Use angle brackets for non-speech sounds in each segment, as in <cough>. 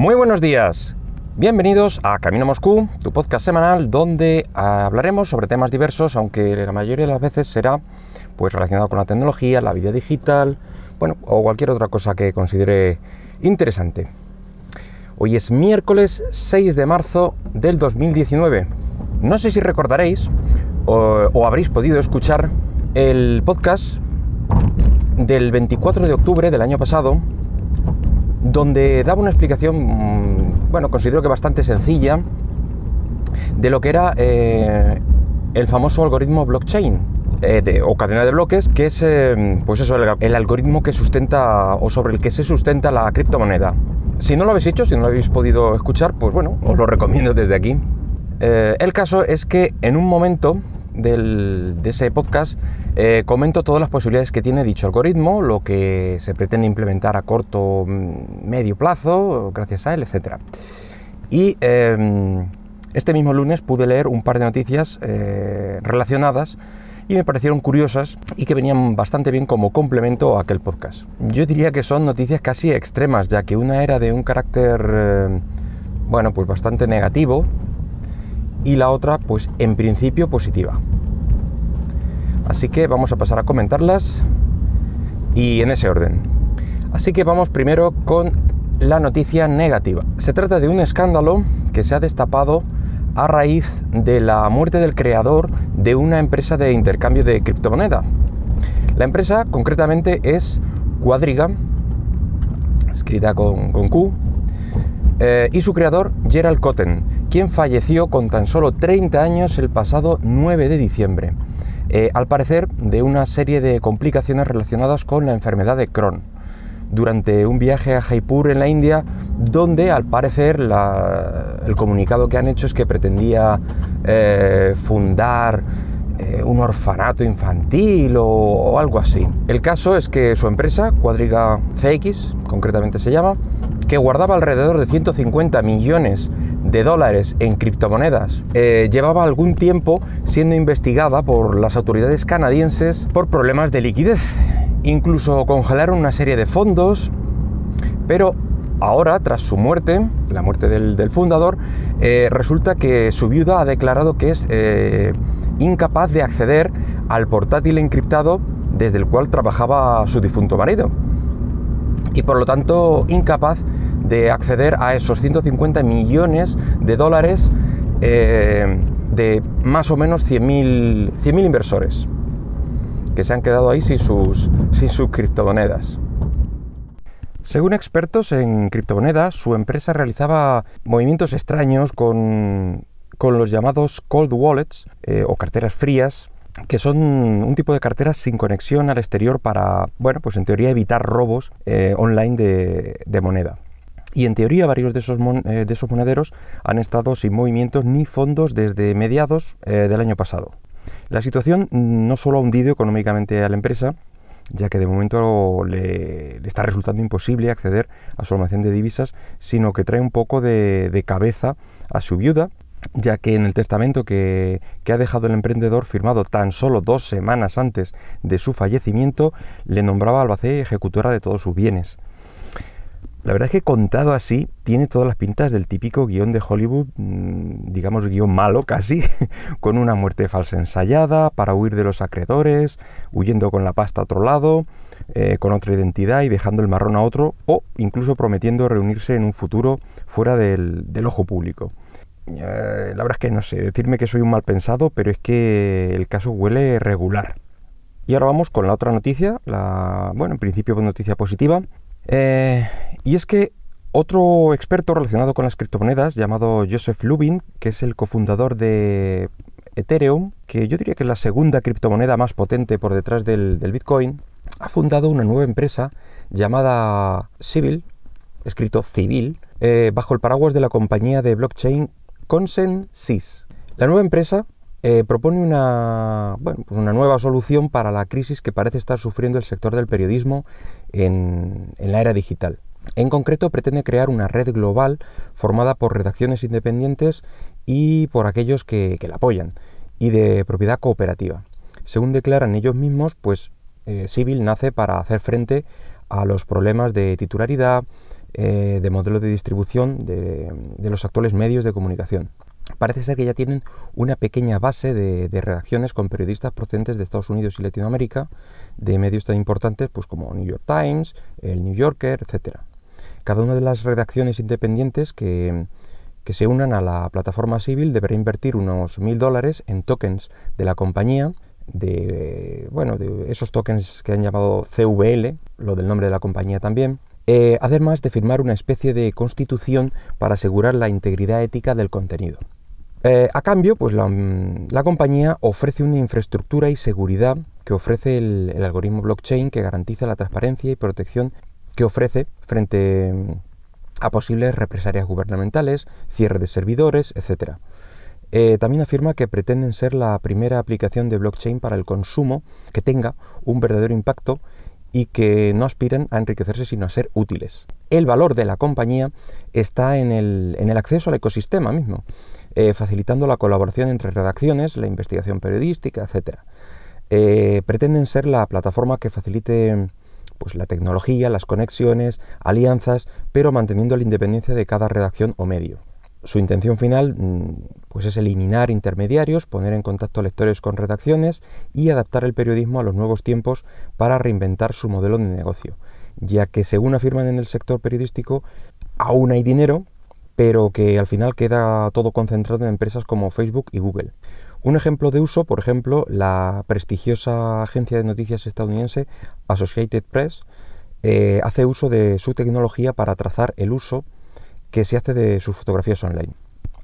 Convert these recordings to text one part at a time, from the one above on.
Muy buenos días. Bienvenidos a Camino Moscú, tu podcast semanal donde hablaremos sobre temas diversos, aunque la mayoría de las veces será pues relacionado con la tecnología, la vida digital, bueno, o cualquier otra cosa que considere interesante. Hoy es miércoles 6 de marzo del 2019. No sé si recordaréis o, o habréis podido escuchar el podcast del 24 de octubre del año pasado, donde daba una explicación, mm, bueno, considero que bastante sencilla, de lo que era eh, el famoso algoritmo blockchain. Eh, o cadena de bloques, que es eh, pues eso, el, algoritmo que sustenta o sobre el que se sustenta la criptomoneda. Si no lo habéis hecho, si no lo habéis podido escuchar, pues bueno, os lo recomiendo desde aquí. el caso es que en un momento de ese podcast eh, comento todas las posibilidades que tiene dicho algoritmo, lo que se pretende implementar a corto, mm, medio plazo, gracias a él, etc. Y em, este mismo lunes pude leer un par de noticias eh, relacionadas y me parecieron curiosas y que venían bastante bien como complemento a aquel podcast. Yo diría que son noticias casi extremas, ya que una era de un carácter, eh, bueno, pues bastante negativo y la otra, pues en principio positiva. Así que vamos a pasar a comentarlas y en ese orden. Así que vamos primero con la noticia negativa. Se trata de un escándalo que se ha destapado a raíz de la muerte del creador de una empresa de intercambio de criptomoneda. La empresa concretamente es Quadriga, escrita con, Q, eh, y su creador Gerald Cotten, quien falleció con tan solo 30 años el pasado 9 de diciembre. Eh, al parecer de una serie de complicaciones relacionadas con la enfermedad de Crohn durante un viaje a Jaipur en la India, donde al parecer el comunicado que han hecho es que pretendía eh, fundar eh, un orfanato infantil o, algo así. El caso es que su empresa, Cuadriga CX, concretamente se llama, que guardaba alrededor de 150 millones de dólares en criptomonedas eh, llevaba algún tiempo siendo investigada por las autoridades canadienses por problemas de liquidez. Incluso congelaron una serie de fondos, pero ahora, tras su muerte, la muerte del, fundador, eh, resulta que su viuda ha declarado que es eh, incapaz de acceder al portátil encriptado desde el cual trabajaba su difunto marido. Y por lo tanto, incapaz de acceder a esos 150 millones de dólares eh, de más o menos 100.000 inversores que se han quedado ahí sin sus, sin sus criptomonedas. Según expertos en criptomonedas, su empresa realizaba movimientos extraños con, los llamados cold wallets eh, o carteras frías, que son un tipo de carteras sin conexión al exterior para, bueno, pues en teoría evitar robos eh, online de moneda. Y en teoría varios de esos, eh, de esos monederos han estado sin movimientos ni fondos desde mediados eh, del año pasado. La situación no solo ha hundido económicamente a la empresa, ya que de momento le, está resultando imposible acceder a su almacén de divisas, sino que trae un poco de, cabeza a su viuda, ya que en el testamento que, que, ha dejado el emprendedor firmado tan solo dos semanas antes de su fallecimiento, le nombraba albacea ejecutora de todos sus bienes. La verdad es que contado así tiene todas las pintas del típico guion de Hollywood, mm, digamos guion malo casi, <laughs> con una muerte falsa ensayada para huir de los acreedores, huyendo con la pasta a otro lado, eh, con otra identidad y dejando el marrón a otro, o incluso prometiendo reunirse en un futuro fuera del, ojo público. Eh, la verdad es que no sé, decirme que soy un mal pensado, pero es que el caso huele regular. Y ahora vamos con la otra noticia, la, bueno, en principio noticia positiva, eh, y es que otro experto relacionado con las criptomonedas, llamado Joseph Lubin, que es el cofundador de Ethereum, que yo diría que es la segunda criptomoneda más potente por detrás del, Bitcoin, ha fundado una nueva empresa llamada Civil, escrito Civil, eh, bajo el paraguas de la compañía de blockchain ConsensSys. La nueva empresa eh, propone una, pues una nueva solución para la crisis que parece estar sufriendo el sector del periodismo en, la era digital. En concreto, pretende crear una red global formada por redacciones independientes y por aquellos que, la apoyan, y de propiedad cooperativa. Según declaran ellos mismos, pues eh, Civil nace para hacer frente a los problemas de titularidad, de modelo de distribución de, los actuales medios de comunicación. Parece ser que ya tienen una pequeña base de, redacciones con periodistas procedentes de Estados Unidos y Latinoamérica, de medios tan importantes pues, como New York Times, el New Yorker, etc. Cada una de las redacciones independientes que, se unan a la plataforma civil deberá invertir unos mil dólares en tokens de la compañía, de, bueno, de esos tokens que han llamado CVL, lo del nombre de la compañía también, eh, además de firmar una especie de constitución para asegurar la integridad ética del contenido. Eh, a cambio, pues la, compañía ofrece una infraestructura y seguridad que ofrece el, algoritmo blockchain que garantiza la transparencia y protección que ofrece frente a posibles represalias gubernamentales, cierre de servidores, etc. Eh, también afirma que pretenden ser la primera aplicación de blockchain para el consumo que tenga un verdadero impacto y que no aspiran a enriquecerse sino a ser útiles. El valor de la compañía está en el, acceso al ecosistema mismo, eh, facilitando la colaboración entre redacciones, la investigación periodística, etc. Eh, pretenden ser la plataforma que facilite pues la tecnología, las conexiones, alianzas, pero manteniendo la independencia de cada redacción o medio. Su intención final mm, pues es eliminar intermediarios, poner en contacto lectores con redacciones y adaptar el periodismo a los nuevos tiempos para reinventar su modelo de negocio, ya que según afirman en el sector periodístico, aún hay dinero, pero que al final queda todo concentrado en empresas como Facebook y Google. Un ejemplo de uso, por ejemplo, la prestigiosa agencia de noticias estadounidense Associated Press eh, hace uso de su tecnología para trazar el uso que se hace de sus fotografías online.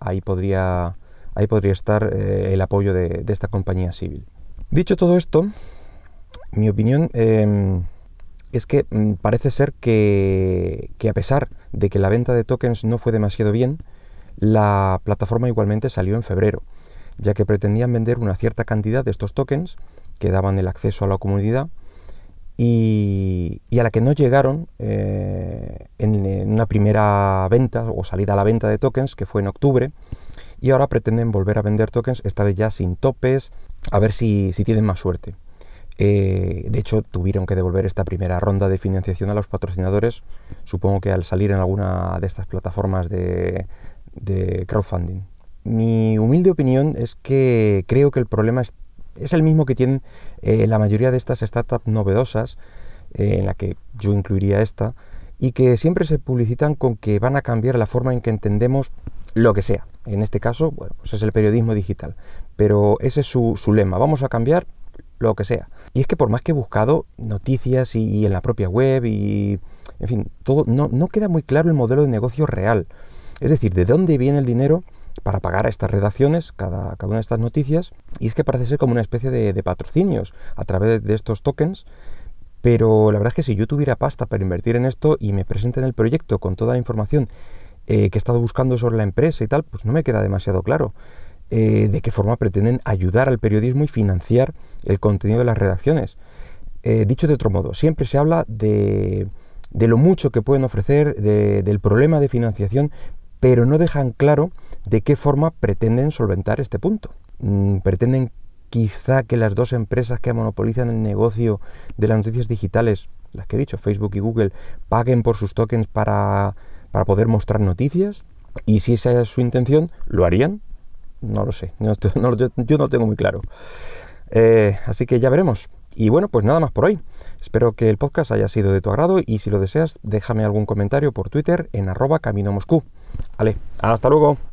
Ahí podría, ahí podría estar eh, el apoyo de, esta compañía civil. Dicho todo esto, mi opinión em, es que mm, parece ser que, que a pesar de que la venta de tokens no fue demasiado bien, la plataforma igualmente salió en febrero ya que pretendían vender una cierta cantidad de estos tokens que daban el acceso a la comunidad y, a la que no llegaron eh, en, una primera venta o salida a la venta de tokens que fue en octubre y ahora pretenden volver a vender tokens, esta vez ya sin topes, a ver si, tienen más suerte. Eh, de hecho, tuvieron que devolver esta primera ronda de financiación a los patrocinadores, supongo que al salir en alguna de estas plataformas de crowdfunding. Mi humilde opinión es que creo que el problema es, el mismo que tienen eh, la mayoría de estas startups novedosas, eh, en la que yo incluiría esta, y que siempre se publicitan con que van a cambiar la forma en que entendemos lo que sea. En este caso, bueno, pues es el periodismo digital. Pero ese es su, lema, vamos a cambiar lo que sea. Y es que por más que he buscado noticias y, en la propia web y, en fin, todo, no, no queda muy claro el modelo de negocio real. Es decir, de dónde viene el dinero para pagar a estas redacciones cada, cada, una de estas noticias. Y es que parece ser como una especie de, patrocinios a través de estos tokens. Pero la verdad es que si yo tuviera pasta para invertir en esto y me presenten el proyecto con toda la información eh, que he estado buscando sobre la empresa y tal, pues no me queda demasiado claro eh, de qué forma pretenden ayudar al periodismo y financiar el contenido de las redacciones. Eh, dicho de otro modo, siempre se habla de, de lo mucho que pueden ofrecer, del problema de financiación, pero no dejan claro de qué forma pretenden solventar este punto. Mm, pretenden quizá que las dos empresas que monopolizan el negocio de las noticias digitales, las que he dicho, Facebook y Google, paguen por sus tokens para, poder mostrar noticias. Y si esa es su intención, ¿lo harían? No lo sé, <laughs> yo, no lo tengo muy claro. Eh, así que ya veremos. Y bueno, pues nada más por hoy. Espero que el podcast haya sido de tu agrado y si lo deseas, déjame algún comentario por Twitter en arroba camino Moscú. Vale, hasta luego.